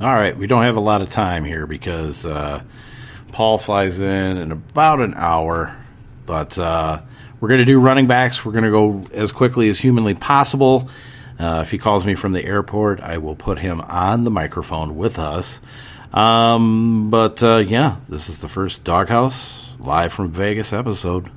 All right, we don't have a lot of time here because uh, Paul flies in in about an hour, but uh, we're going to do running backs. We're going to go as quickly as humanly possible. Uh, if he calls me from the airport, I will put him on the microphone with us. Um, but uh, yeah, this is the first Doghouse live from Vegas episode.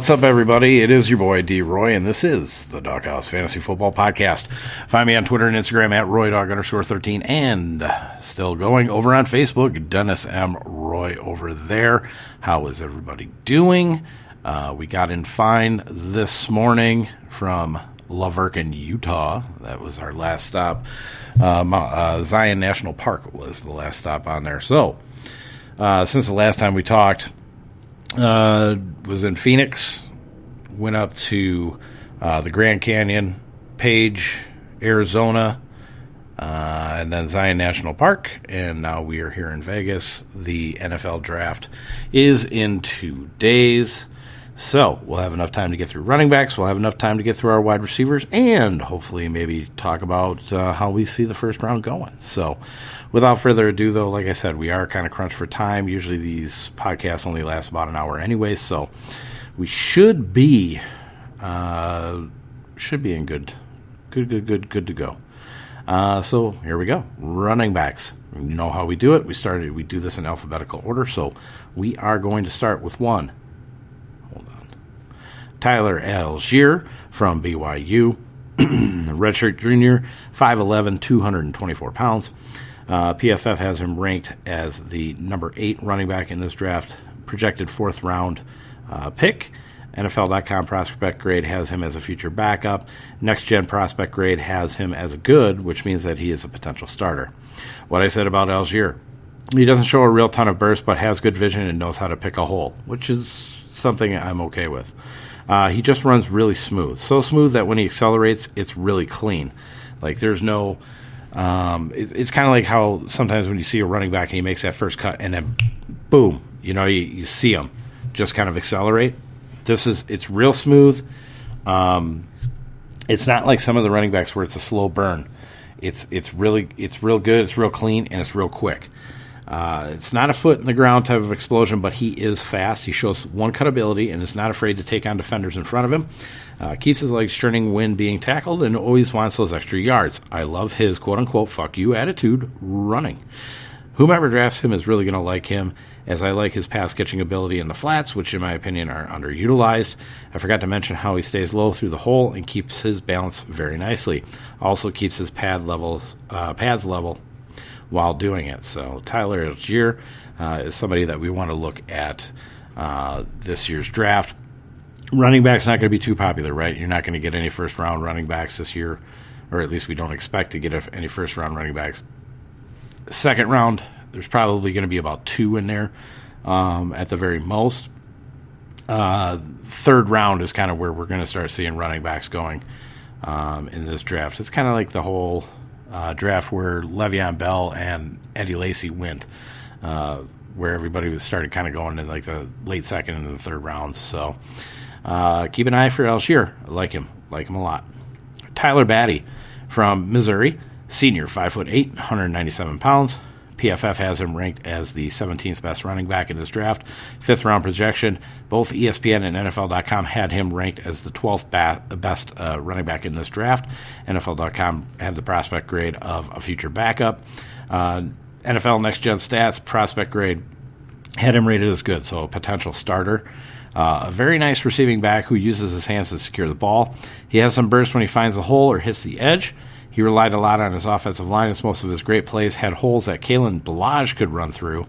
What's up, everybody? It is your boy D Roy, and this is the Doghouse Fantasy Football Podcast. Find me on Twitter and Instagram at RoyDog underscore 13, and still going over on Facebook, Dennis M. Roy over there. How is everybody doing? Uh, we got in fine this morning from La Verkin, Utah. That was our last stop. Uh, uh, Zion National Park was the last stop on there. So, uh, since the last time we talked, uh, was in Phoenix, went up to uh, the Grand Canyon, Page, Arizona, uh, and then Zion National Park, and now we are here in Vegas. The NFL draft is in two days. So we'll have enough time to get through running backs. We'll have enough time to get through our wide receivers, and hopefully maybe talk about uh, how we see the first round going. So, without further ado, though, like I said, we are kind of crunched for time. Usually these podcasts only last about an hour anyway, so we should be uh, should be in good, good, good, good, good to go. Uh, so here we go. Running backs. You know how we do it. We started. We do this in alphabetical order. So we are going to start with one Tyler Allgeier from BYU, redshirt junior, 5'11, 224 pounds. Uh, PFF has him ranked as the number eight running back in this draft, projected fourth round uh, pick. NFL.com prospect grade has him as a future backup. Next gen prospect grade has him as a good, which means that he is a potential starter. What I said about Allgeier, he doesn't show a real ton of burst, but has good vision and knows how to pick a hole, which is something I'm okay with. Uh, he just runs really smooth, so smooth that when he accelerates, it's really clean. Like there's no. Um, it, it's kind of like how sometimes when you see a running back and he makes that first cut and then boom, you know, you, you see him just kind of accelerate. This is it's real smooth. Um, it's not like some of the running backs where it's a slow burn. It's it's really it's real good. It's real clean and it's real quick. Uh, it's not a foot in the ground type of explosion, but he is fast. He shows one cut ability and is not afraid to take on defenders in front of him. Uh, keeps his legs churning when being tackled and always wants those extra yards. I love his quote unquote fuck you attitude running. Whomever drafts him is really going to like him, as I like his pass catching ability in the flats, which in my opinion are underutilized. I forgot to mention how he stays low through the hole and keeps his balance very nicely. Also keeps his pad levels, uh, pads level while doing it. So Tyler Allgeier uh, is somebody that we want to look at uh, this year's draft. Running back's not going to be too popular, right? You're not going to get any first round running backs this year, or at least we don't expect to get any first round running backs. Second round, there's probably going to be about two in there um, at the very most. Uh, third round is kind of where we're going to start seeing running backs going um, in this draft. It's kind of like the whole uh, draft where Le'Veon Bell and Eddie Lacy went, uh, where everybody started kind of going in like the late second and the third rounds. So uh, keep an eye for Allgeier. I like him, like him a lot. Tyler Badie from Missouri, senior, five foot eight, 197 pounds. PFF has him ranked as the 17th best running back in this draft. Fifth round projection. Both ESPN and NFL.com had him ranked as the 12th ba- best uh, running back in this draft. NFL.com had the prospect grade of a future backup. Uh, NFL Next Gen Stats prospect grade had him rated as good, so a potential starter. Uh, a very nice receiving back who uses his hands to secure the ball. He has some burst when he finds the hole or hits the edge. He relied a lot on his offensive line, as most of his great plays had holes that Kalen Ballage could run through.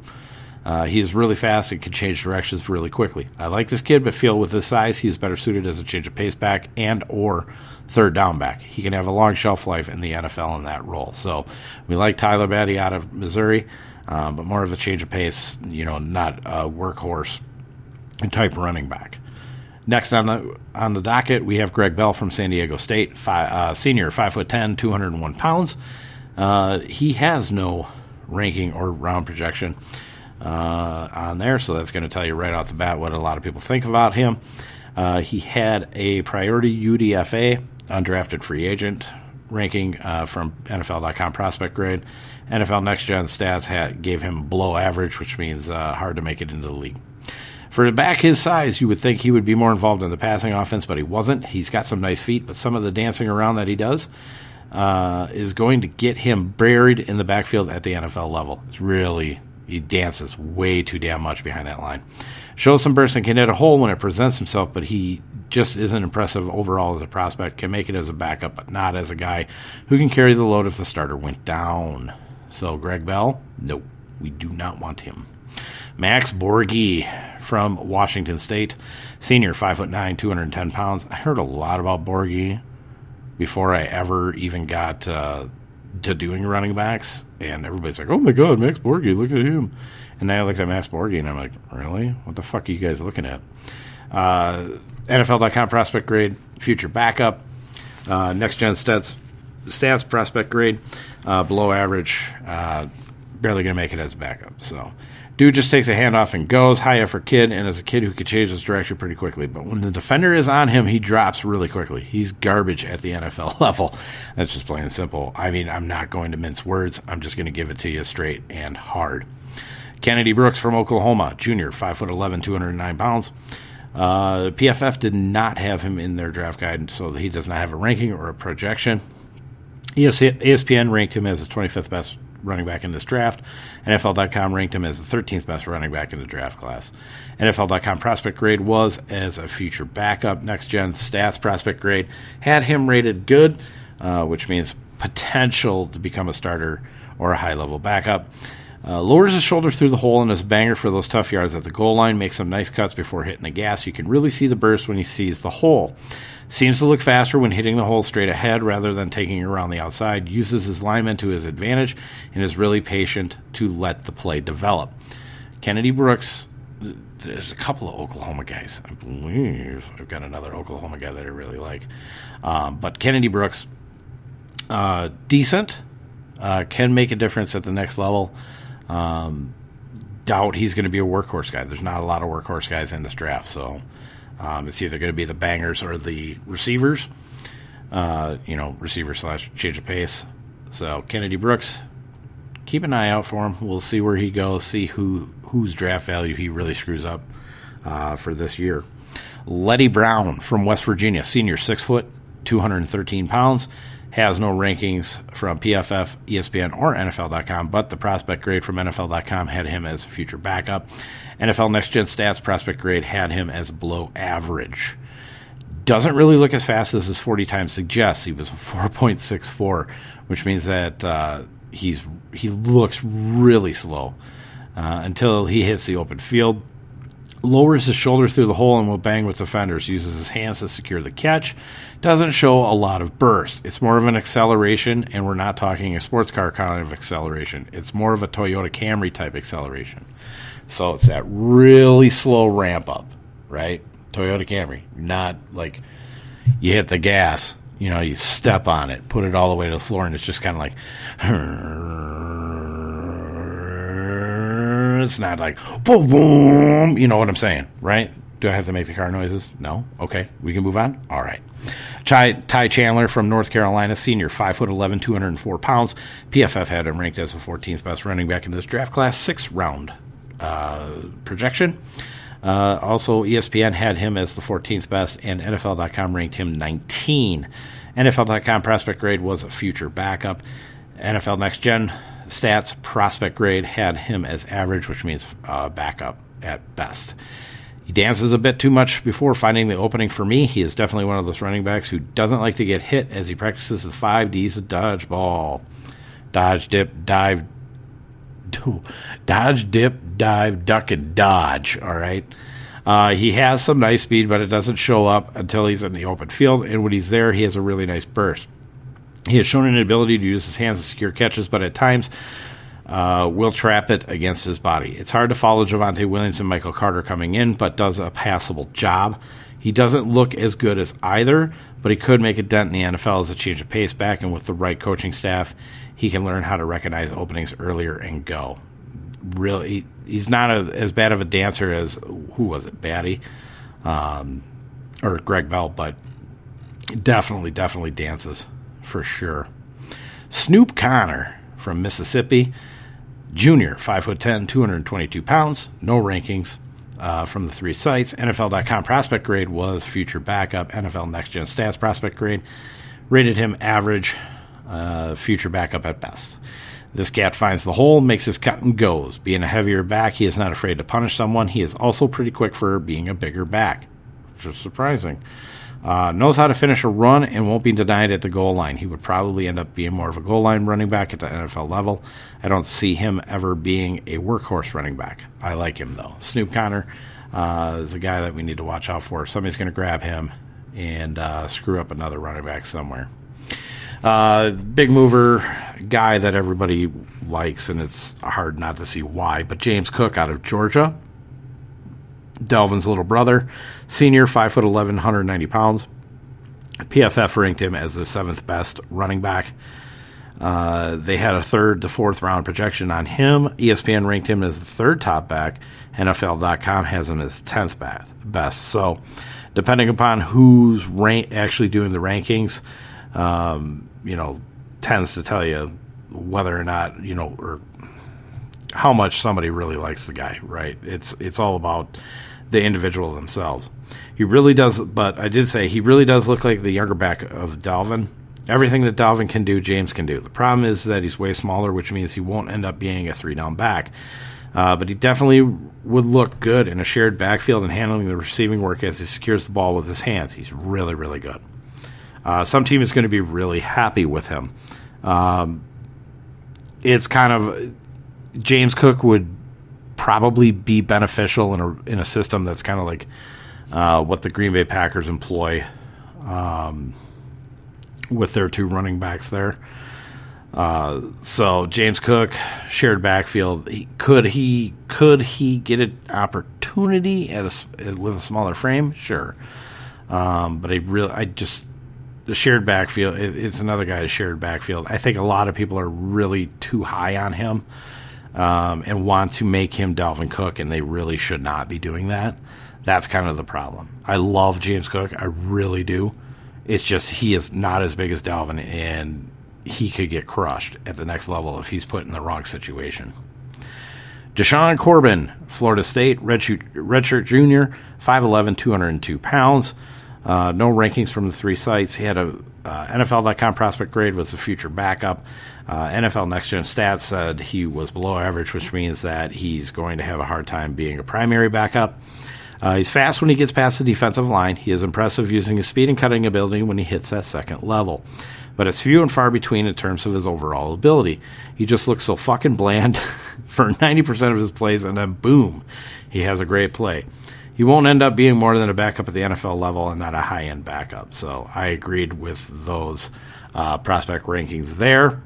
Uh, he's really fast and can change directions really quickly. I like this kid, but feel with his size, he is better suited as a change of pace back and or third down back. He can have a long shelf life in the NFL in that role. So we like Tyler Badie out of Missouri, uh, but more of a change of pace, you know, not a workhorse type running back. Next on the on the docket, we have Greg Bell from San Diego State, five, uh, senior, five foot 10, 201 pounds. Uh, he has no ranking or round projection uh, on there, so that's going to tell you right off the bat what a lot of people think about him. Uh, he had a priority UDFA, undrafted free agent ranking uh, from NFL.com prospect grade. NFL Next Gen Stats had, gave him below average, which means uh, hard to make it into the league. For a back his size, you would think he would be more involved in the passing offense, but he wasn't. He's got some nice feet, but some of the dancing around that he does uh, is going to get him buried in the backfield at the NFL level. It's really, he dances way too damn much behind that line. Shows some burst and can hit a hole when it presents himself, but he just isn't impressive overall as a prospect. Can make it as a backup, but not as a guy who can carry the load if the starter went down. So, Greg Bell, nope, we do not want him. Max Borghi from Washington State, senior, five foot nine, two hundred ten pounds. I heard a lot about Borghi before I ever even got uh, to doing running backs, and everybody's like, "Oh my God, Max Borghi, look at him!" And now I look at Max Borghi, and I'm like, "Really? What the fuck are you guys looking at?" Uh, NFL.com prospect grade, future backup, uh, next gen stats, stats prospect grade, uh, below average, uh, barely going to make it as a backup. So Dude just takes a handoff and goes. High effort kid, and is a kid who can change his direction pretty quickly. But when the defender is on him, he drops really quickly. He's garbage at the NFL level. That's just plain and simple. I mean, I'm not going to mince words. I'm just going to give it to you straight and hard. Kennedy Brooks from Oklahoma, junior, 5'11, 209 pounds. Uh, PFF did not have him in their draft guide, so he does not have a ranking or a projection. ESPN ranked him as the 25th best running back in this draft. NFL.com ranked him as the 13th best running back in the draft class. NFL.com prospect grade was as a future backup. Next gen stats prospect grade had him rated good, uh, which means potential to become a starter or a high level backup. Uh, lowers his shoulder through the hole and is banger for those tough yards at the goal line. Makes some nice cuts before hitting the gas. You can really see the burst when he sees the hole. Seems to look faster when hitting the hole straight ahead rather than taking around the outside. Uses his linemen to his advantage and is really patient to let the play develop. Kennedy Brooks, there's a couple of Oklahoma guys. I believe I've got another Oklahoma guy that I really like. Um, but Kennedy Brooks, uh, decent, uh, can make a difference at the next level. Um, doubt he's going to be a workhorse guy. There's not a lot of workhorse guys in this draft, so um, it's either going to be the bangers or the receivers. Uh, you know, receiver slash change of pace. So Kennedy Brooks, keep an eye out for him. We'll see where he goes. See who whose draft value he really screws up uh, for this year. Leddie Brown from West Virginia, senior, six foot, two hundred and thirteen pounds has no rankings from PFF, ESPN, or NFL.com, but the prospect grade from NFL.com had him as a future backup. NFL Next Gen Stats prospect grade had him as below average. Doesn't really look as fast as his 40 times suggests. He was 4.64, which means that uh, he's he looks really slow uh, until he hits the open field lowers his shoulder through the hole and will bang with defenders, uses his hands to secure the catch, doesn't show a lot of burst. It's more of an acceleration, and we're not talking a sports car kind of acceleration. It's more of a Toyota Camry type acceleration. So it's that really slow ramp up, right? Toyota Camry, not like you hit the gas, you know, you step on it, put it all the way to the floor, and it's just kind of like. It's not like boom, boom. You know what I'm saying, right? Do I have to make the car noises? No. Okay, we can move on. All right. Ty, Ty Chandler from North Carolina, senior, 5'11", 204 pounds. PFF had him ranked as the 14th best running back in this draft class, sixth round uh, projection. Uh, also, ESPN had him as the 14th best, and NFL.com ranked him 19. NFL.com prospect grade was a future backup. NFL Next Gen stats prospect grade had him as average, which means uh, backup at best. He dances a bit too much before finding the opening for me. He is definitely one of those running backs who doesn't like to get hit as he practices the five D's of dodgeball dodge, dip, dive, dodge, dip, dive, duck, and dodge. All right. Uh, he has some nice speed, but it doesn't show up until he's in the open field. And when he's there, he has a really nice burst. He has shown an ability to use his hands to secure catches, but at times uh, will trap it against his body. It's hard to follow Javonte Williams and Michael Carter coming in, but does a passable job. He doesn't look as good as either, but he could make a dent in the NFL as a change of pace back, and with the right coaching staff, he can learn how to recognize openings earlier and go. Really, he's not a, as bad of a dancer as who was it, Badie, um, or Greg Bell, but definitely, definitely dances for sure. Snoop Conner from Mississippi, junior, 5'10, 222 pounds, no rankings uh, from the three sites. NFL.com prospect grade was future backup. NFL Next Gen Stats prospect grade rated him average, uh, future backup at best. This cat finds the hole, makes his cut, and goes. Being a heavier back, he is not afraid to punish someone. He is also pretty quick for being a bigger back, which is surprising. Uh, knows how to finish a run and won't be denied at the goal line. He would probably end up being more of a goal line running back at the NFL level. I don't see him ever being a workhorse running back. I like him though. Snoop Conner uh, is a guy that we need to watch out for. Somebody's going to grab him and uh, screw up another running back somewhere. Uh, big mover guy that everybody likes, and it's hard not to see why. But James Cook out of Georgia Dalvin's little brother, senior, 5'11, 190 pounds. PFF ranked him as the seventh best running back. Uh, they had a third to fourth round projection on him. ESPN ranked him as the third top back. NFL.com has him as 10th best. So, depending upon who's rank, actually doing the rankings, um, you know, tends to tell you whether or not, you know, or how much somebody really likes the guy, right? It's it's all about the individual themselves. He really does, but I did say he really does look like the younger back of Dalvin. Everything that Dalvin can do, James can do. The problem is that he's way smaller, which means he won't end up being a three down back. Uh, but he definitely would look good in a shared backfield and handling the receiving work as he secures the ball with his hands. He's really, really good. Uh, some team is going to be really happy with him. Um, it's kind of James Cook would probably be beneficial in a in a system that's kind of like uh, what the Green Bay Packers employ um, with their two running backs there. Uh, so James Cook shared backfield. He, could he could he get an opportunity at a, with a smaller frame? Sure, um, but I really I just the shared backfield. It, it's another guy's shared backfield. I think a lot of people are really too high on him um, and want to make him Dalvin Cook, and they really should not be doing that. That's kind of the problem. I love James Cook, I really do. It's just he is not as big as Dalvin, and he could get crushed at the next level if he's put in the wrong situation. Jashaun Corbin, Florida State, redshirt, redshirt junior, 5'11, 202 pounds. Uh, no rankings from the three sites. He had a uh, NFL.com prospect grade was a future backup. Uh, NFL Next Gen Stats said he was below average, which means that he's going to have a hard time being a primary backup. Uh, he's fast when he gets past the defensive line. He is impressive using his speed and cutting ability when he hits that second level. But it's few and far between in terms of his overall ability. He just looks so fucking bland for 90% of his plays, and then boom, he has a great play he won't end up being more than a backup at the NFL level and not a high end backup. So I agreed with those uh, prospect rankings there.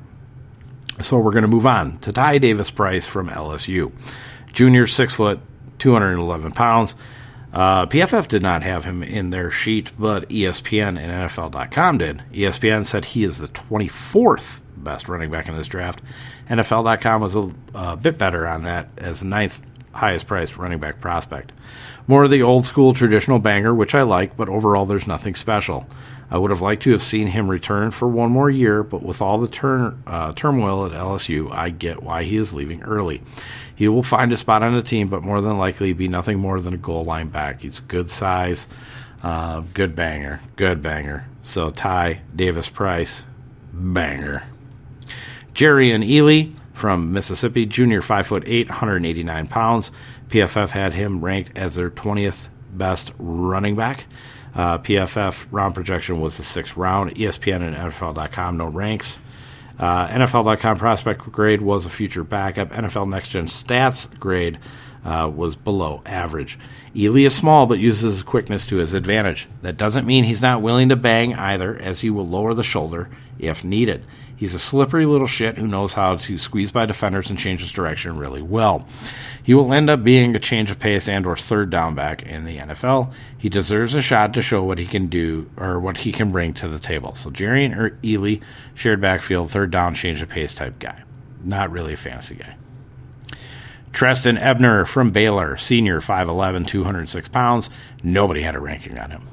So we're going to move on to Ty Davis Price from LSU. Junior, six foot, 211 pounds. Uh, PFF did not have him in their sheet, but ESPN and NFL.com did. ESPN said he is the 24th best running back in this draft. NFL.com was a, a bit better on that as ninth highest priced running back prospect. More of the old school traditional banger, which I like, but overall there's nothing special. I would have liked to have seen him return for one more year, but with all the turn, uh, turmoil at LSU, I get why he is leaving early. He will find a spot on the team, but more than likely be nothing more than a goal line back. He's good size, uh, good banger, good banger. So Ty Davis Price, banger. Jerrion Ealy from Mississippi, junior, five foot eight, 189 pounds. PFF had him ranked as their 20th best running back. Uh, PFF round projection was the sixth round. ESPN and NFL.com no ranks. Uh, NFL.com prospect grade was a future backup. NFL Next Gen Stats grade uh, was below average. Ealy is small but uses his quickness to his advantage. That doesn't mean he's not willing to bang either, as he will lower the shoulder if needed. He's a slippery little shit who knows how to squeeze by defenders and change his direction really well. He will end up being a change of pace and or third down back in the NFL. He deserves a shot to show what he can do or what he can bring to the table. So Jerrion Ealy, shared backfield, third down, change of pace type guy. Not really a fantasy guy. Trestan Ebner from Baylor, senior, 5'11, 206 pounds. Nobody had a ranking on him.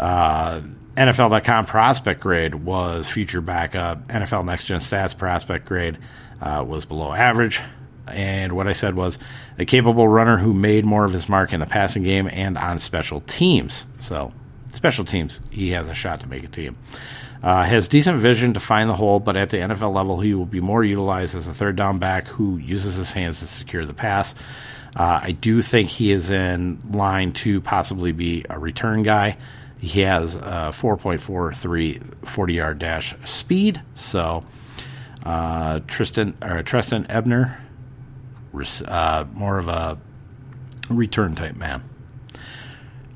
Uh, NFL.com prospect grade was future backup. NFL Next Gen Stats prospect grade uh, was below average. And what I said was a capable runner who made more of his mark in the passing game and on special teams. So, special teams, he has a shot to make a team. Uh, has decent vision to find the hole, but at the NFL level, he will be more utilized as a third down back who uses his hands to secure the pass. Uh, I do think he is in line to possibly be a return guy. He has a 4.43 40 yard dash speed. So uh, Tristan or Trestan Ebner, uh, more of a return type man.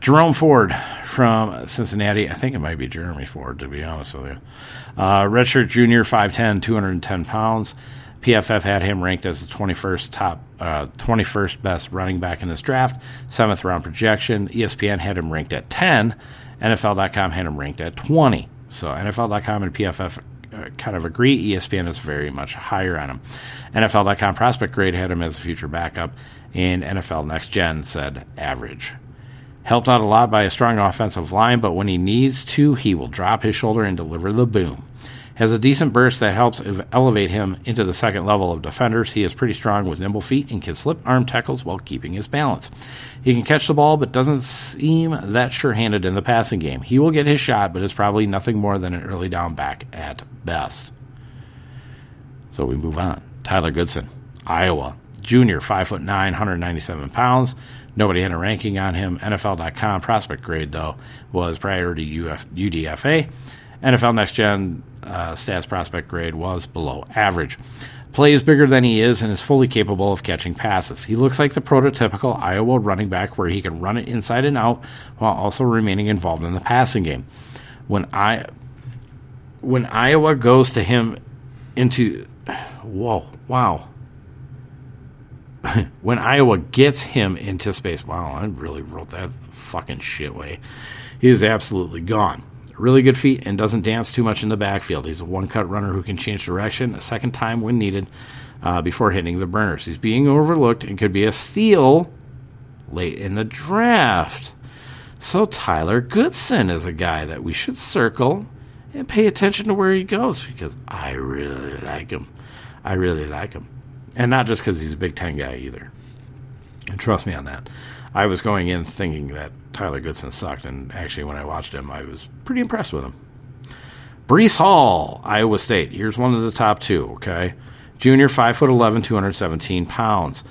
Jerome Ford from Cincinnati. I think it might be Jeremy Ford, to be honest with you. Uh, redshirt junior, 5'10, 210 pounds. PFF had him ranked as the 21st top, uh, 21st best running back in this draft, seventh round projection. ESPN had him ranked at 10. NFL.com had him ranked at 20. So NFL.com and PFF uh, kind of agree. ESPN is very much higher on him. NFL.com prospect grade had him as a future backup, and NFL Next Gen said average. Helped out a lot by a strong offensive line, but when he needs to, he will drop his shoulder and deliver the boom. Has a decent burst that helps elevate him into the second level of defenders. He is pretty strong with nimble feet and can slip arm tackles while keeping his balance. He can catch the ball, but doesn't seem that sure handed in the passing game. He will get his shot, but is probably nothing more than an early down back at best. So we move on. Tyler Goodson, Iowa, junior, 5'9, 197 pounds. Nobody had a ranking on him. NFL.com prospect grade, though, was priority UF, UDFA. NFL Next Gen uh, stats prospect grade was below average. Plays bigger than he is and is fully capable of catching passes. He looks like the prototypical Iowa running back where he can run it inside and out while also remaining involved in the passing game. When I when Iowa goes to him into whoa, wow. when Iowa gets him into space, wow, I really wrote that fucking shit way. He is absolutely gone. Really good feet and doesn't dance too much in the backfield. He's a one cut runner who can change direction a second time when needed uh, before hitting the burners. He's being overlooked and could be a steal late in the draft. So Tyler Goodson is a guy that we should circle and pay attention to where he goes because I really like him. I really like him. And not just because he's a Big Ten guy either. And trust me on that. I was going in thinking that Tyler Goodson sucked, and actually, when I watched him, I was pretty impressed with him. Breece Hall, Iowa State. Here's one of the top two, okay? Junior, five 5'11, 217 pounds.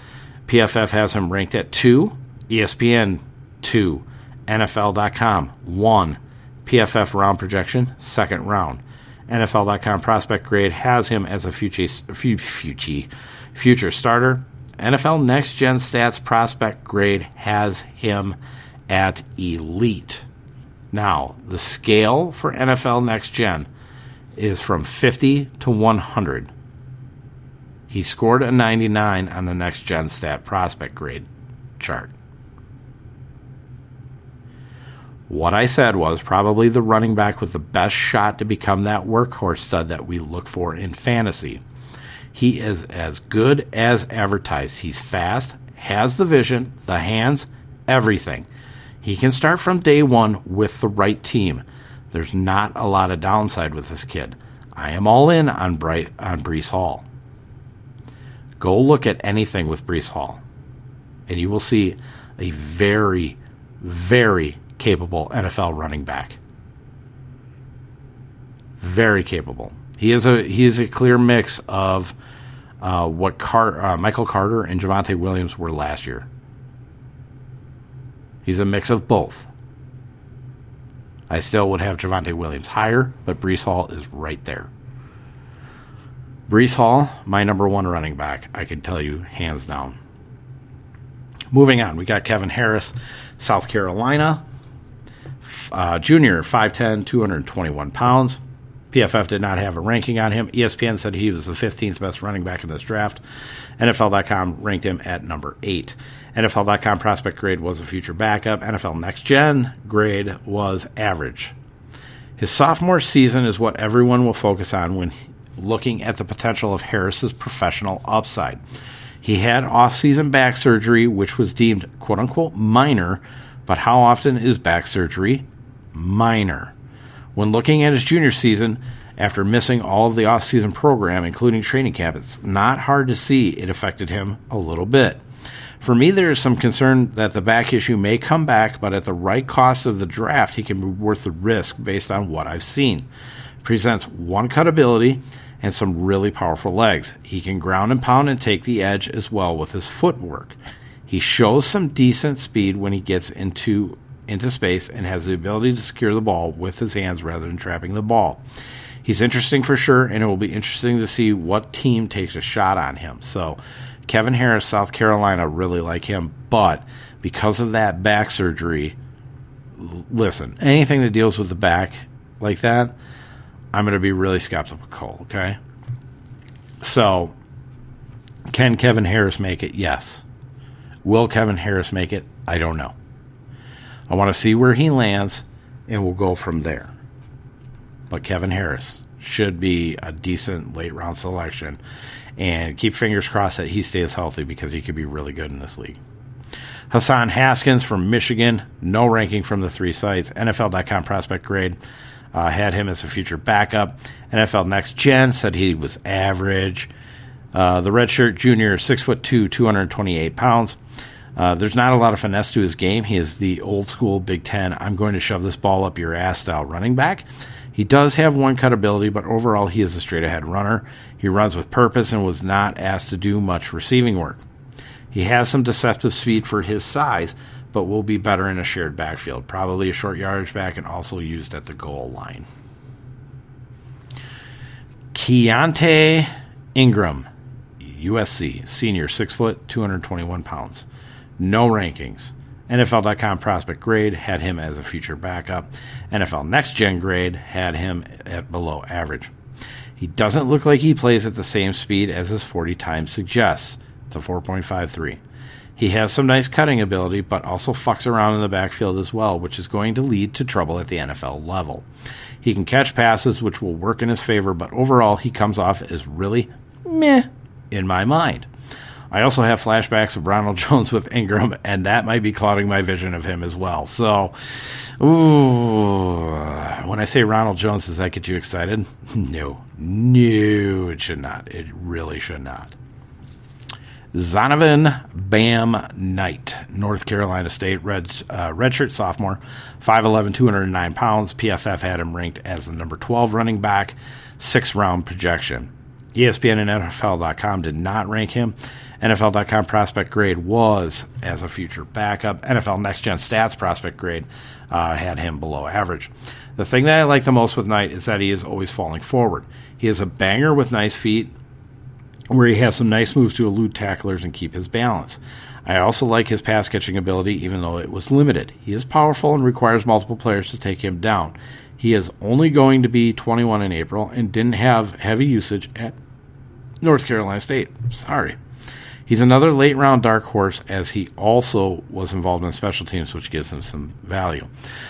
PFF has him ranked at 2, ESPN 2, NFL.com 1, PFF round projection, second round. NFL.com prospect grade has him as a future, future, future starter. NFL Next Gen Stats prospect grade has him at elite. Now, the scale for NFL Next Gen is from 50 to 100. He scored a 99 on the Next Gen Stat prospect grade chart. What I said was probably the running back with the best shot to become that workhorse stud that we look for in fantasy. He is as good as advertised. He's fast, has the vision, the hands, everything. He can start from day one with the right team. There's not a lot of downside with this kid. I am all in on Bright on Breece Hall. Go look at anything with Breece Hall, and you will see a very, very capable NFL running back. Very capable. He is a he is a clear mix of uh, what Car- uh, Michael Carter and Javonte Williams were last year. He's a mix of both. I still would have Javonte Williams higher, but Breece Hall is right there. Breece Hall, my number one running back, I can tell you hands down. Moving on, we got Kevin Harris, South Carolina, uh, junior, 5'10, 221 pounds. PFF did not have a ranking on him. ESPN said he was the 15th best running back in this draft. NFL.com ranked him at number 8. NFL.com prospect grade was a future backup. NFL Next Gen grade was average. His sophomore season is what everyone will focus on when looking at the potential of Harris's professional upside. He had off-season back surgery, which was deemed "quote unquote" minor, but how often is back surgery minor? When looking at his junior season, after missing all of the off-season program, including training camp, it's not hard to see it affected him a little bit. For me, there is some concern that the back issue may come back, but at the right cost of the draft, he can be worth the risk based on what I've seen. Presents one cut ability and some really powerful legs. He can ground and pound and take the edge as well with his footwork. He shows some decent speed when he gets into into space and has the ability to secure the ball with his hands rather than trapping the ball. He's interesting for sure, and it will be interesting to see what team takes a shot on him. So Kevin Harris, South Carolina, really like him, but because of that back surgery, listen, anything that deals with the back like that, I'm going to be really skeptical, okay? So, can Kevin Harris make it? Yes. Will Kevin Harris make it? I don't know. I want to see where he lands, and we'll go from there. But Kevin Harris should be a decent late round selection and keep fingers crossed that he stays healthy because he could be really good in this league. Hassan Haskins from Michigan, no ranking from the three sites. NFL.com prospect grade uh, had him as a future backup. NFL Next Gen said he was average. Uh, the redshirt junior, six foot two, 228 pounds. Uh, there's not a lot of finesse to his game. He is the old school Big Ten. I'm going to shove this ball up your ass style running back. He does have one cut ability, but overall he is a straight ahead runner. He runs with purpose and was not asked to do much receiving work. He has some deceptive speed for his size, but will be better in a shared backfield, probably a short yardage back and also used at the goal line. Keaontay Ingram, USC, senior, 6 foot, 221 pounds. No rankings. NFL.com prospect grade had him as a future backup. NFL Next Gen grade had him at below average. He doesn't look like he plays at the same speed as his 40 times suggests. It's a 4.53. He has some nice cutting ability, but also fucks around in the backfield as well, which is going to lead to trouble at the NFL level. He can catch passes, which will work in his favor, but overall, he comes off as really meh in my mind. I also have flashbacks of Ronald Jones with Ingram, and that might be clouding my vision of him as well. So, ooh, when I say Ronald Jones, does that get you excited? No, no, it should not. It really should not. Zonovan Bam Knight, North Carolina State, red, uh, redshirt sophomore, 5'11, 209 pounds. PFF had him ranked as the number 12 running back, six round projection. ESPN and NFL.com did not rank him. NFL.com prospect grade was as a future backup. NFL Next Gen Stats prospect grade uh, had him below average. The thing that I like the most with Knight is that he is always falling forward. He is a banger with nice feet, where he has some nice moves to elude tacklers and keep his balance. I also like his pass catching ability, even though it was limited. He is powerful and requires multiple players to take him down. He is only going to be 21 in April and didn't have heavy usage at North Carolina State. Sorry. He's another late round dark horse as he also was involved in special teams, which gives him some value.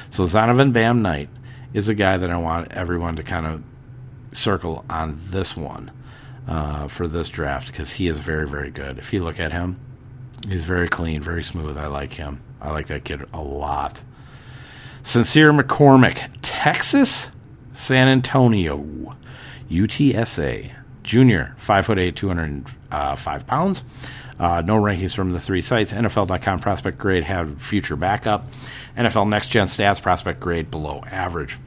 So Zonovan Bam Knight is a guy that I want everyone to kind of circle on this one uh, for this draft because he is very, very good. If you look at him, he's very clean, very smooth. I like him. I like that kid a lot. Sincere McCormick, Texas, San Antonio, UTSA, eight, two hundred uh, pounds. Uh, no rankings from the three sites. NFL.com prospect grade had future backup. NFL Next Gen Stats prospect grade below average.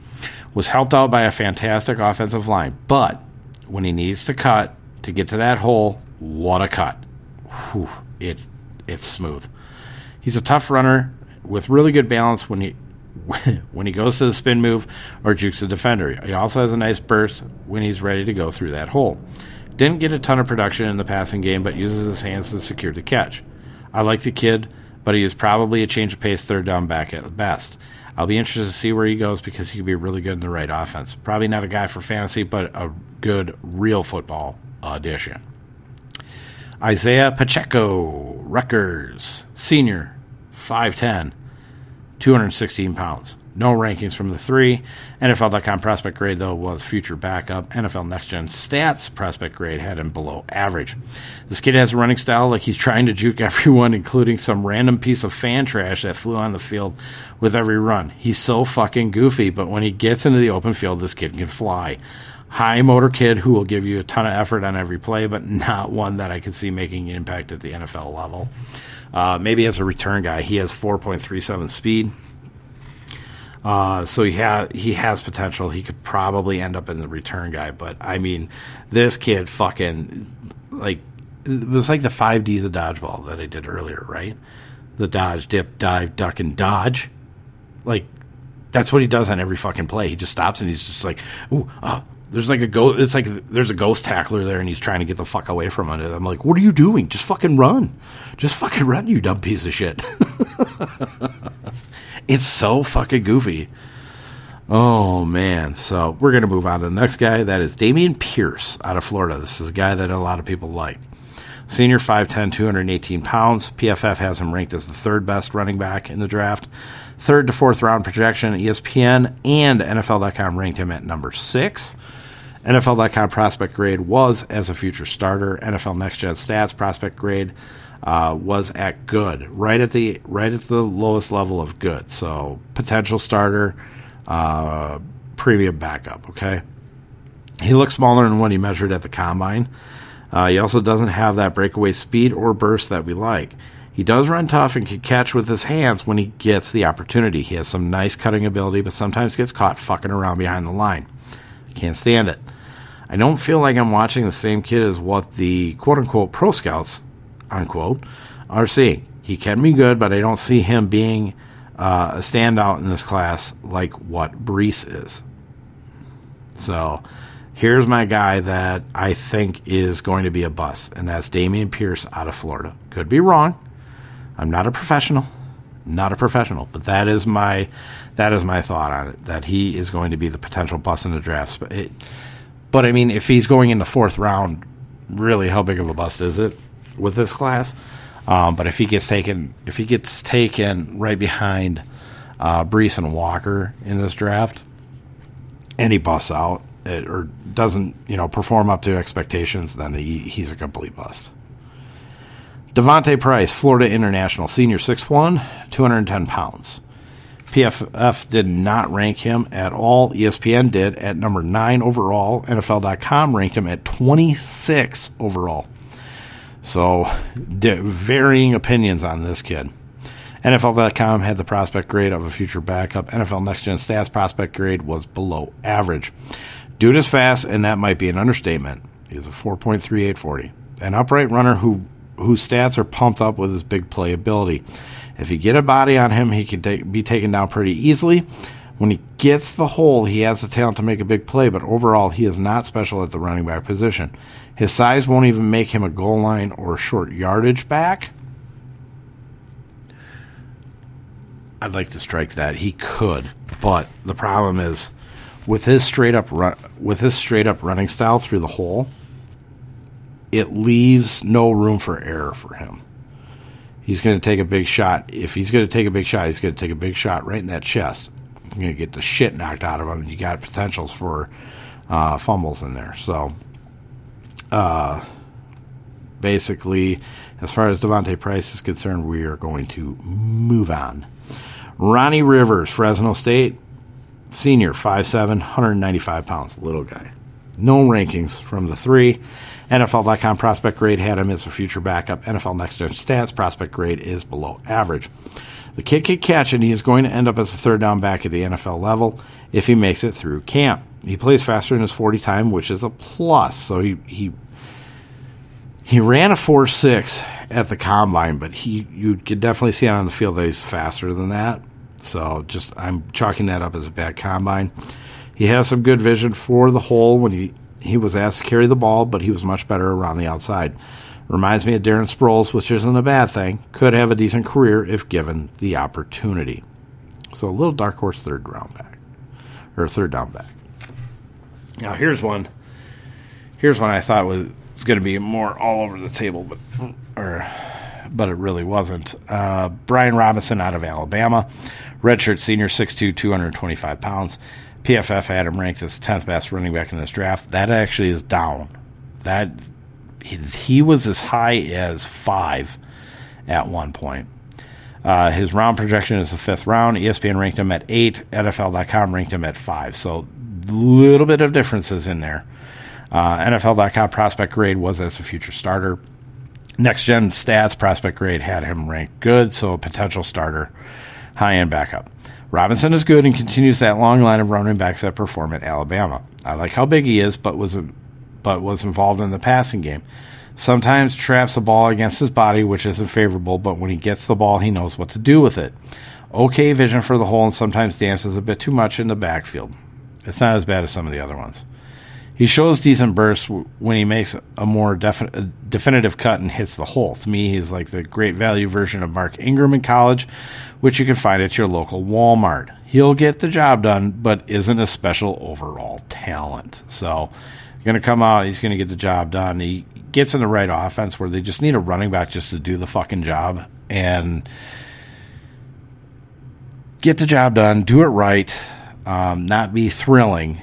Was helped out by a fantastic offensive line, but when he needs to cut to get to that hole, what a cut! Whew, it it's smooth. He's a tough runner with really good balance when he when he goes to the spin move or jukes the defender. He also has a nice burst when he's ready to go through that hole. Didn't get a ton of production in the passing game, but uses his hands to secure the catch. I like the kid, but he is probably a change of pace third down back at best. I'll be interested to see where he goes because he could be really good in the right offense. Probably not a guy for fantasy, but a good real football addition. Isaiah Pacheco, Rutgers, senior, 5'10, 216 pounds. No rankings from the three. NFL.com prospect grade, though, was future backup. NFL Next Gen Stats prospect grade had him below average. This kid has a running style like he's trying to juke everyone, including some random piece of fan trash that flew on the field with every run. He's so fucking goofy, but when he gets into the open field, this kid can fly. High motor kid who will give you a ton of effort on every play, but not one that I can see making an impact at the NFL level. Uh, maybe as a return guy, he has 4.37 speed. Uh, so he has he has potential. He could probably end up in the return guy, but I mean, this kid fucking like it was like the five Ds of dodgeball that I did earlier, right? The dodge, dip, dive, duck, and dodge. Like that's what he does on every fucking play. He just stops and he's just like, ooh, uh, there's like a ghost. It's like there's a ghost tackler there, and he's trying to get the fuck away from it. I'm like, what are you doing? Just fucking run. Just fucking run, you dumb piece of shit. It's so fucking goofy. Oh man. So we're gonna move on to the next guy. That is Dameon Pierce out of Florida. This is a guy that a lot of people like. Senior 5'10, 218 pounds. PFF has him ranked as the third best running back in the draft. Third to fourth round projection. ESPN and NFL.com ranked him at number six. NFL.com prospect grade was as a future starter. NFL Next Gen Stats prospect grade uh, was at good, right at the right at the lowest level of good. So potential starter, uh, premium backup. Okay, he looks smaller than what he measured at the combine. Uh, he also doesn't have that breakaway speed or burst that we like. He does run tough and can catch with his hands when he gets the opportunity. He has some nice cutting ability, but sometimes gets caught fucking around behind the line. Can't stand it. I don't feel like I'm watching the same kid as what the quote unquote pro scouts unquote, are seeing. He can be good, but I don't see him being uh, a standout in this class like what Breece is. So here's my guy that I think is going to be a bust, and that's Dameon Pierce out of Florida. Could be wrong. I'm not a professional, not a professional, but that is my that is my thought on it. That he is going to be the potential bust in the drafts. But it, but I mean, if he's going in the fourth round, really, how big of a bust is it? with this class. Um, but if he gets taken, if he gets taken right behind uh, Breece and Walker in this draft, and he busts out it, or doesn't, you know, perform up to expectations, then he, he's a complete bust. D'Vonte Price, Florida International, senior 6'1", 210 pounds. PFF did not rank him at all. ESPN did at number 9 overall. NFL.com ranked him at 26 overall. So, varying opinions on this kid. NFL.com had the prospect grade of a future backup. NFL Next Gen Stats prospect grade was below average. Dude is fast, and that might be an understatement. He's a 4.3840. An upright runner who whose stats are pumped up with his big playability. If you get a body on him, he can take, be taken down pretty easily. When he gets the hole, he has the talent to make a big play, but overall, he is not special at the running back position. His size won't even make him a goal line or short yardage back. I'd like to strike that. He could, but the problem is with his straight up run, with his straight up running style through the hole, it leaves no room for error for him. He's going to take a big shot. If he's going to take a big shot, he's going to take a big shot right in that chest you're going to get the shit knocked out of him. You got potentials for uh, fumbles in there. So, uh, basically, as far as D'Vonte Price is concerned, we are going to move on. Ronnie Rivers, Fresno State, senior, 5'7, 195 pounds, little guy. No rankings from the three. NFL.com prospect grade had him as a future backup. NFL Next Gen Stats prospect grade is below average. The kid can catch, and he is going to end up as a third down back at the NFL level if he makes it through camp. He plays faster in his 40 time, which is a plus. So he he he ran a four six at the combine, but he you could definitely see on the field that he's faster than that. So just I'm chalking that up as a bad combine. He has some good vision for the hole when he he was asked to carry the ball, but he was much better around the outside. Reminds me of Darren Sproles, which isn't a bad thing. Could have a decent career if given the opportunity. So a little dark horse third round back, or third down back. Now here's one. Here's one I thought was going to be more all over the table, but or but it really wasn't. Uh, Brian Robinson out of Alabama, redshirt senior, 6'2", 225 pounds. PFF had him ranked as the 10th best running back in this draft. That actually is down. That he, he was as high as five at one point. Uh, his round projection is the fifth round. ESPN ranked him at eight. NFL.com ranked him at five. So a little bit of differences in there. Uh, NFL.com prospect grade was as a future starter. Next gen stats prospect grade had him ranked good, so a potential starter, high end backup. Robinson is good and continues that long line of running backs that perform at Alabama. I like how big he is, but was but was involved in the passing game. Sometimes traps the ball against his body, which isn't favorable, but when he gets the ball, he knows what to do with it. Okay vision for the hole and sometimes dances a bit too much in the backfield. It's not as bad as some of the other ones. He shows decent bursts when he makes a more defi- definitive cut and hits the hole. To me, he's like the great value version of Mark Ingram in college, which you can find at your local Walmart. He'll get the job done, but isn't a special overall talent. So, going to come out, he's going to get the job done. He gets in the right offense where they just need a running back just to do the fucking job and get the job done, do it right, um, not be thrilling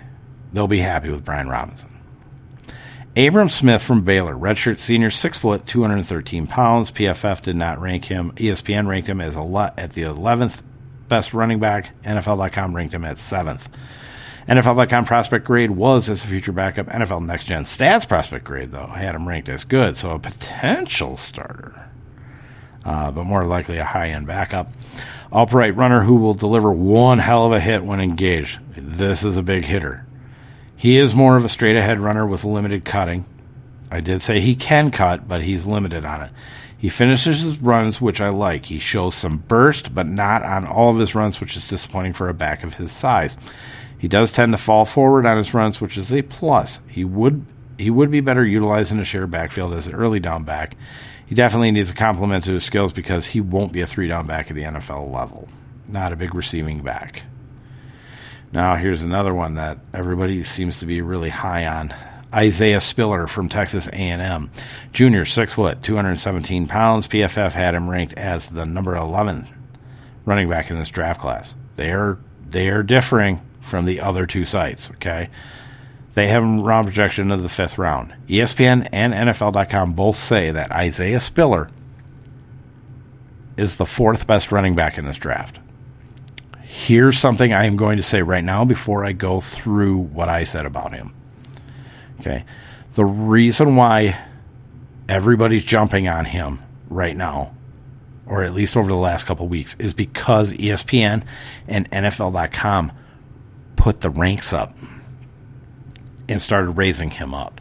they'll be happy with Brian Robinson. Abram Smith from Baylor, redshirt senior, six foot, 213 pounds. PFF did not rank him. ESPN ranked him as a le- at the 11th best running back. NFL.com ranked him at seventh. NFL.com prospect grade was as a future backup. NFL Next Gen Stats prospect grade, though, had him ranked as good, so a potential starter, uh, but more likely a high end backup. Upright runner who will deliver one hell of a hit when engaged. This is a big hitter. He is more of a straight ahead runner with limited cutting. I did say he can cut, but he's limited on it. He finishes his runs, which I like. He shows some burst, but not on all of his runs, which is disappointing for a back of his size. He does tend to fall forward on his runs, which is a plus. He would he would be better utilized in a share backfield as an early down back. He definitely needs a complement to his skills because he won't be a three down back at the NFL level. Not a big receiving back. Now, here's another one that everybody seems to be really high on. Isaiah Spiller from Texas A&M, junior, six foot, 217 pounds. PFF had him ranked as the number 11 running back in this draft class. They are they are differing from the other two sites. Okay, they have him round projection of the fifth round. ESPN and NFL.com both say that Isaiah Spiller is the fourth best running back in this draft here's something I am going to say right now before I go through what I said about him. Okay. The reason why everybody's jumping on him right now, or at least over the last couple weeks, is because ESPN and NFL.com put the ranks up and started raising him up.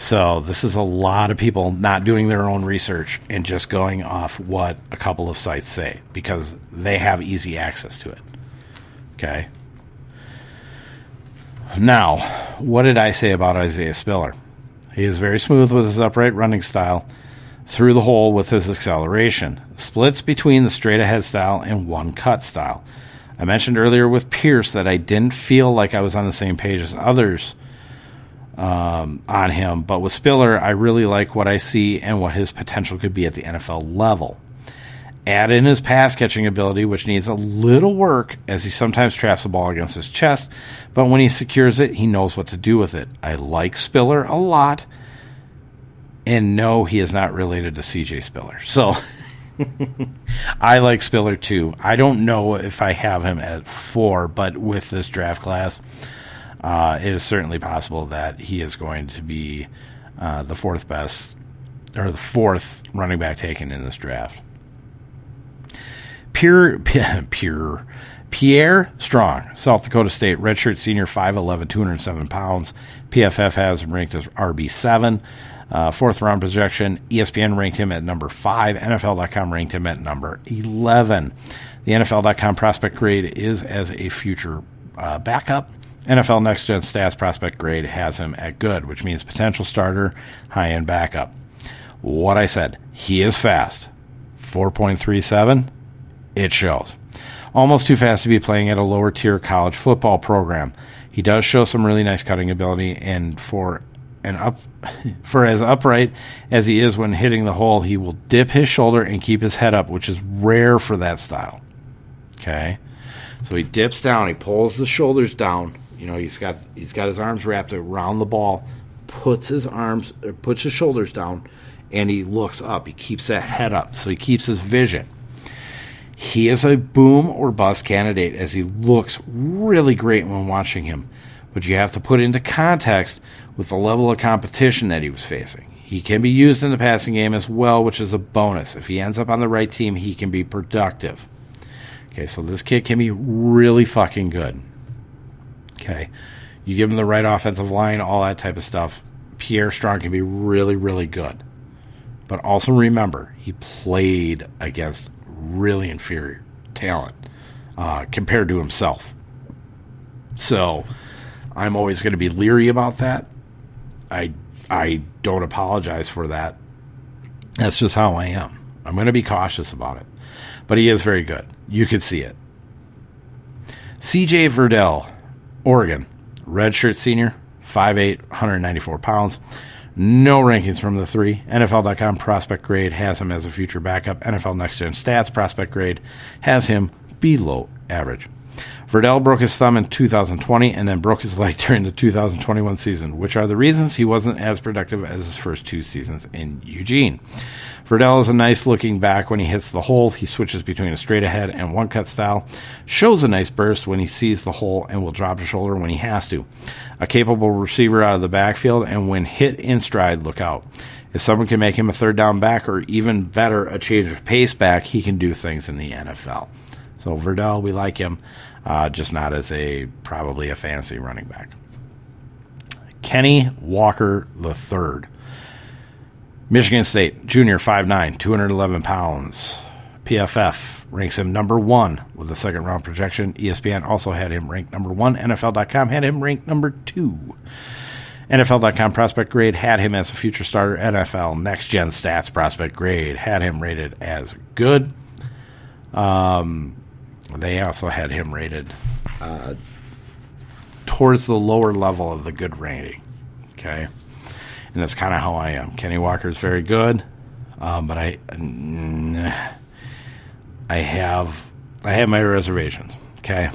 So this is a lot of people not doing their own research and just going off what a couple of sites say because they have easy access to it. Okay. Now, what did I say about Isaiah Spiller? He is very smooth with his upright running style, through the hole with his acceleration, splits between the straight ahead style and one cut style. I mentioned earlier with Pierce that I didn't feel like I was on the same page as others um, on him. But with Spiller, I really like what I see and what his potential could be at the NFL level. Add in his pass catching ability, which needs a little work as he sometimes traps the ball against his chest, but when he secures it, he knows what to do with it. I like Spiller a lot, and no, he is not related to CJ Spiller. So I like Spiller too. I don't know if I have him at four, but with this draft class, uh, it is certainly possible that he is going to be uh, the fourth best or the fourth running back taken in this draft. Pure, pure, Pierre Strong, South Dakota State, redshirt senior, 5'11, 207 pounds. PFF has him ranked as RB7. Uh, fourth round projection. ESPN ranked him at number five. NFL.com ranked him at number 11. The NFL.com prospect grade is as a future uh, backup. NFL Next Gen Stats prospect grade has him at good, which means potential starter, high end backup. What I said, he is fast. 4.37, it shows. Almost too fast to be playing at a lower tier college football program. He does show some really nice cutting ability, and for an up for as upright as he is when hitting the hole, he will dip his shoulder and keep his head up, which is rare for that style. Okay, so he dips down, he pulls the shoulders down. You know, he's got he's got his arms wrapped around the ball, puts his arms, er, puts his shoulders down, and he looks up. He keeps that head up, so he keeps his vision. He is a boom or bust candidate as he looks really great when watching him, but you have to put into context with the level of competition that he was facing. He can be used in the passing game as well, which is a bonus. If he ends up on the right team, he can be productive. Okay, so this kid can be really fucking good. Okay, you give him the right offensive line, all that type of stuff. Pierre Strong can be really, really good. But also remember, he played against really inferior talent uh, compared to himself. So I'm always going to be leery about that. I I don't apologize for that. That's just how I am. I'm going to be cautious about it. But he is very good. You could see it. CJ Verdell, Oregon, redshirt senior, 5'8, 194 pounds. No rankings from the three. NFL.com prospect grade has him as a future backup. NFL Next Gen Stats prospect grade has him below average. Verdell broke his thumb in 2020 and then broke his leg during the 2021 season, which are the reasons he wasn't as productive as his first two seasons in Eugene. Verdell is a nice looking back when he hits the hole. He switches between a straight ahead and one cut style, shows a nice burst when he sees the hole, and will drop the shoulder when he has to. A capable receiver out of the backfield, and when hit in stride, look out. If someone can make him a third down back or even better, a change of pace back, he can do things in the NFL. So Verdell, we like him uh, just not as a probably a fantasy running back. Kenny Walker III, Michigan State junior, 5'9", 211 pounds. PFF ranks him number one with a second round projection. ESPN also had him ranked number one. NFL.com had him ranked number two. NFL.com prospect grade had him as a future starter. NFL next gen stats prospect grade had him rated as good. Um, they also had him rated uh, towards the lower level of the good rating. Okay, and that's kind of how I am. Kenny Walker is very good, um, but I I have I have my reservations. Okay,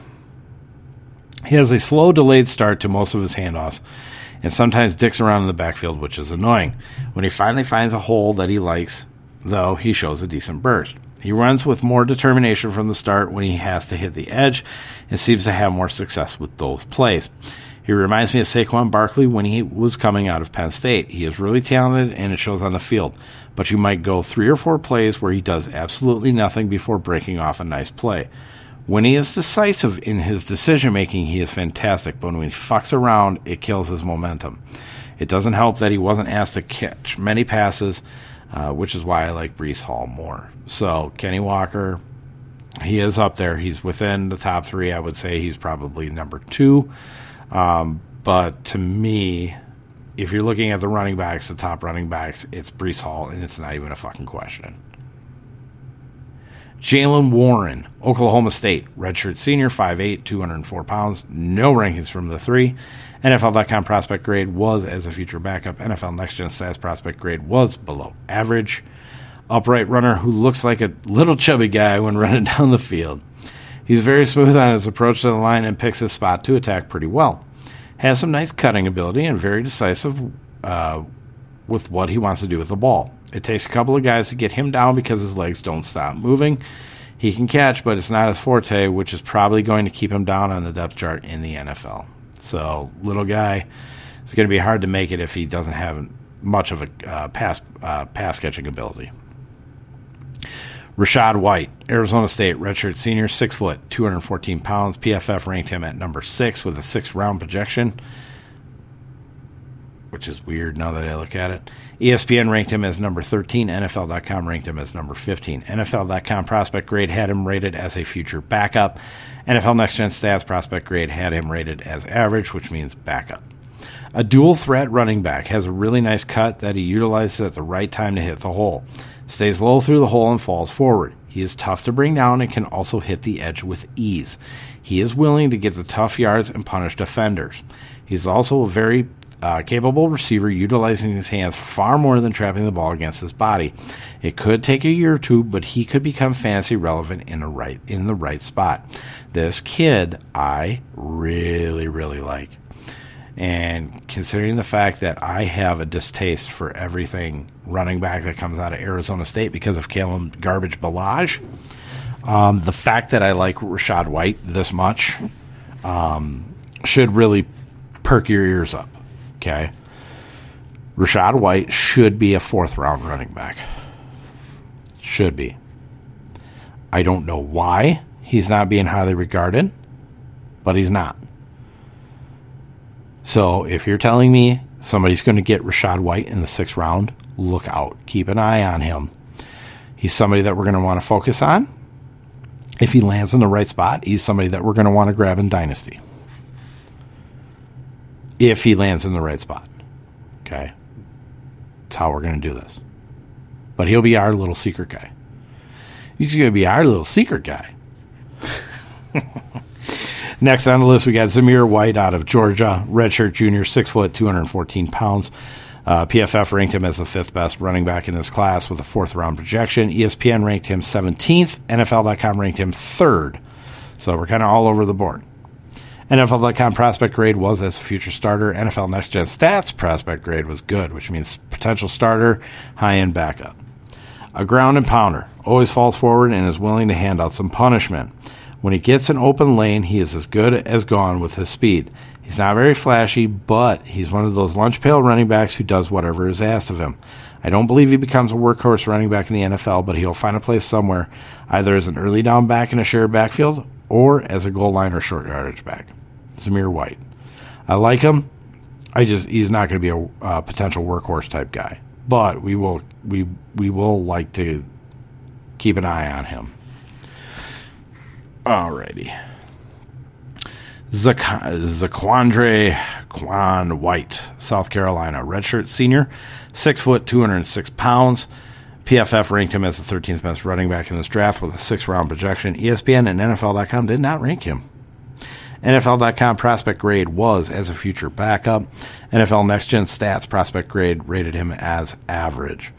he has a slow, delayed start to most of his handoffs, and sometimes dicks around in the backfield, which is annoying. When he finally finds a hole that he likes, though, he shows a decent burst. He runs with more determination from the start when he has to hit the edge and seems to have more success with those plays. He reminds me of Saquon Barkley when he was coming out of Penn State. He is really talented and it shows on the field, but you might go three or four plays where he does absolutely nothing before breaking off a nice play. When he is decisive in his decision making, he is fantastic, but when he fucks around, it kills his momentum. It doesn't help that he wasn't asked to catch many passes uh, which is why I like Breece Hall more. So Kenny Walker, he is up there. He's within the top three. I would say he's probably number two. Um, but to me, if you're looking at the running backs, the top running backs, it's Breece Hall, and it's not even a fucking question. Jaylen Warren, Oklahoma State, redshirt senior, 5'8, 204 pounds, no rankings from the three. NFL.com prospect grade was as a future backup. NFL Next Gen Stats prospect grade was below average. Upright runner who looks like a little chubby guy when running down the field. He's very smooth on his approach to the line and picks his spot to attack pretty well. Has some nice cutting ability and very decisive uh, with what he wants to do with the ball. It takes a couple of guys to get him down because his legs don't stop moving. He can catch, but it's not his forte, which is probably going to keep him down on the depth chart in the NFL. So little guy, it's going to be hard to make it if he doesn't have much of a uh, pass uh, pass catching ability. Rachaad White, Arizona State redshirt senior, six foot, 214 pounds. PFF ranked him at number six with a six round projection. which is weird now that I look at it. ESPN ranked him as number 13. NFL.com ranked him as number 15. NFL.com prospect grade had him rated as a future backup. NFL Next Gen Stats prospect grade had him rated as average, which means backup. A dual threat running back has a really nice cut that he utilizes at the right time to hit the hole. Stays low through the hole and falls forward. He is tough to bring down and can also hit the edge with ease. He is willing to get the tough yards and punish defenders. He's also a very uh, capable receiver utilizing his hands far more than trapping the ball against his body. It could take a year or two, but he could become fantasy relevant in a right in the right spot. This kid I really really like. And considering the fact that I have a distaste for everything running back that comes out of Arizona State because of Kalen Garbage Ballage, um, the fact that I like Rachaad White this much um, should really perk your ears up. Okay. Rachaad White should be a fourth round running back. Should be. I don't know why he's not being highly regarded, but he's not. So if you're telling me somebody's going to get Rachaad White in the sixth round, look out. Keep an eye on him. He's somebody that we're going to want to focus on. If he lands in the right spot, he's somebody that we're going to want to grab in Dynasty. If he lands in the right spot. Okay. That's how we're going to do this. But he'll be our little secret guy. He's going to be our little secret guy. Next on the list, we got Zamir White out of Georgia, redshirt junior, six foot, 214 pounds. Uh, PFF ranked him as the fifth best running back in this class with a fourth round projection. ESPN ranked him 17th. NFL.com ranked him third. So we're kind of all over the board. NFL.com prospect grade was as a future starter. NFL Next Gen Stats prospect grade was good, which means potential starter, high end backup. A ground and pounder, always falls forward and is willing to hand out some punishment. When he gets an open lane, he is as good as gone with his speed. He's not very flashy, but he's one of those lunch pail running backs who does whatever is asked of him. I don't believe he becomes a workhorse running back in the NFL, but he'll find a place somewhere, either as an early down back in a shared backfield or as a goal line or short yardage back. Zamir White. I like him. I just he's not going to be a uh, potential workhorse type guy, but we will we we will like to keep an eye on him. Alrighty. Zaquandre Quan White, South Carolina, redshirt senior, six foot, 206 pounds. PFF ranked him as the 13th best running back in this draft with a six round projection. ESPN and NFL.com did not rank him. NFL.com prospect grade was as a future backup. NFL Next Gen Stats prospect grade rated him as average.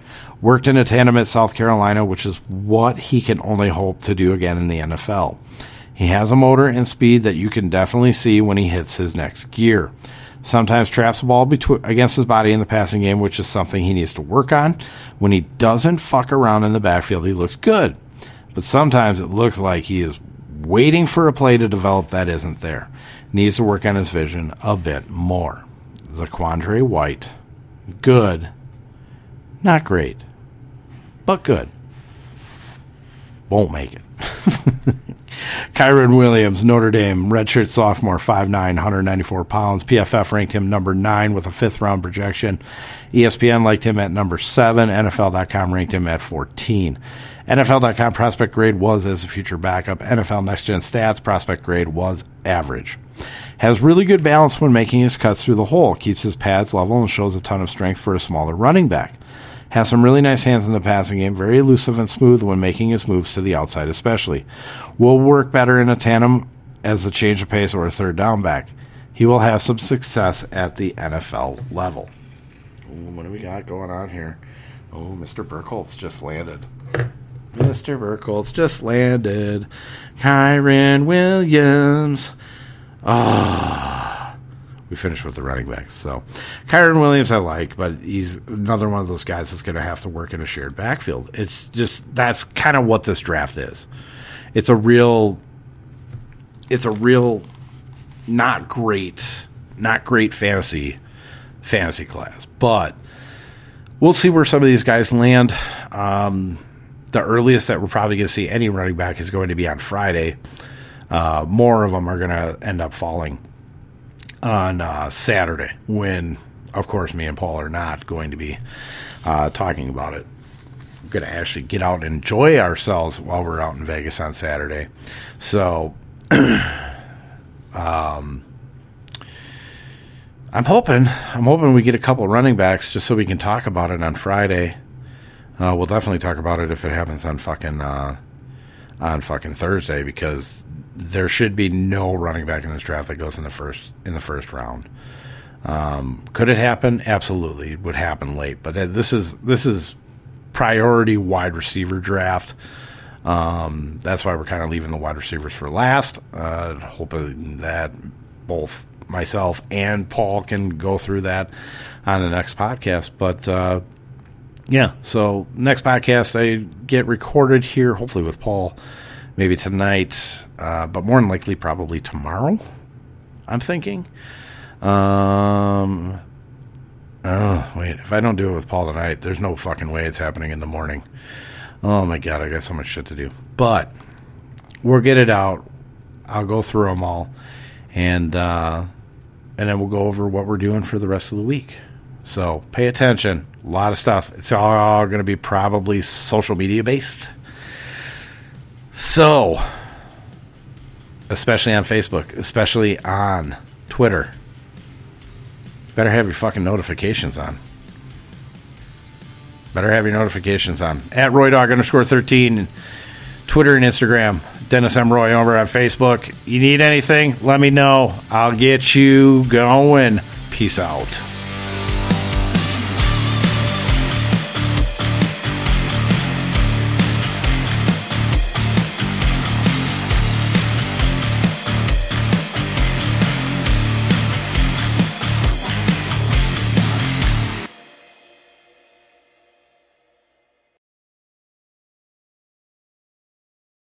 Worked in a tandem at South Carolina, which is what he can only hope to do again in the NFL. He has a motor and speed that you can definitely see when he hits his next gear. Sometimes traps the ball between, against his body in the passing game, which is something he needs to work on. When he doesn't fuck around in the backfield, he looks good. But sometimes it looks like he is waiting for a play to develop that isn't there. Needs to work on his vision a bit more. The Zaquandre White, good, not great, but good. Won't make it. Kyren Williams, Notre Dame, redshirt sophomore, 5'9, 194 pounds. PFF ranked him number 9 with a fifth round projection. ESPN liked him at number 7. NFL.com ranked him at 14. NFL.com prospect grade was as a future backup. NFL Next Gen Stats prospect grade was average. Has really good balance when making his cuts through the hole. Keeps his pads level and shows a ton of strength for a smaller running back. Has some really nice hands in the passing game, very elusive and smooth when making his moves to the outside, especially. Will work better in a tandem as a change of pace or a third down back. He will have some success at the NFL level. Ooh, what do we got going on here? Oh, Mr. Burkholz just landed. Mr. Burkholz just landed. Kyren Williams. Ah. We finished with the running backs. So, Kyren Williams, I like, but he's another one of those guys that's going to have to work in a shared backfield. It's just that's kind of what this draft is. It's a real, it's a real, not great, not great fantasy, fantasy class, but we'll see where some of these guys land. Um, the earliest that we're probably going to see any running back is going to be on Friday. Uh, more of them are going to end up falling on uh, Saturday when of course, me and Paul are not going to be uh, talking about it. We're going to actually get out and enjoy ourselves while we're out in Vegas on Saturday. So, um, I'm hoping, I'm hoping we get a couple running backs just so we can talk about it on Friday. Uh, we'll definitely talk about it if it happens on fucking uh, on fucking Thursday because there should be no running back in this draft that goes in the first in the first round. Um, could it happen? Absolutely, it would happen late. But this is this is priority wide receiver draft. Um, that's why we're kind of leaving the wide receivers for last, uh, hoping that both myself and Paul can go through that on the next podcast. But uh, yeah, so next podcast I get recorded here, hopefully with Paul, maybe tonight, uh, but more than likely probably tomorrow. I'm thinking. Um, oh wait, if I don't do it with Paul tonight, there's no fucking way it's happening in the morning. Oh my god, I got so much shit to do. But we'll get it out. I'll go through them all, and uh, and then we'll go over what we're doing for the rest of the week. So pay attention. A lot of stuff. It's all going to be probably social media based. So, especially on Facebook, especially on Twitter, better have your fucking notifications on. Better have your notifications on. At RoyDog underscore 13, Twitter and Instagram. Dennis M. Roy over at Facebook. You need anything? Let me know. I'll get you going. Peace out.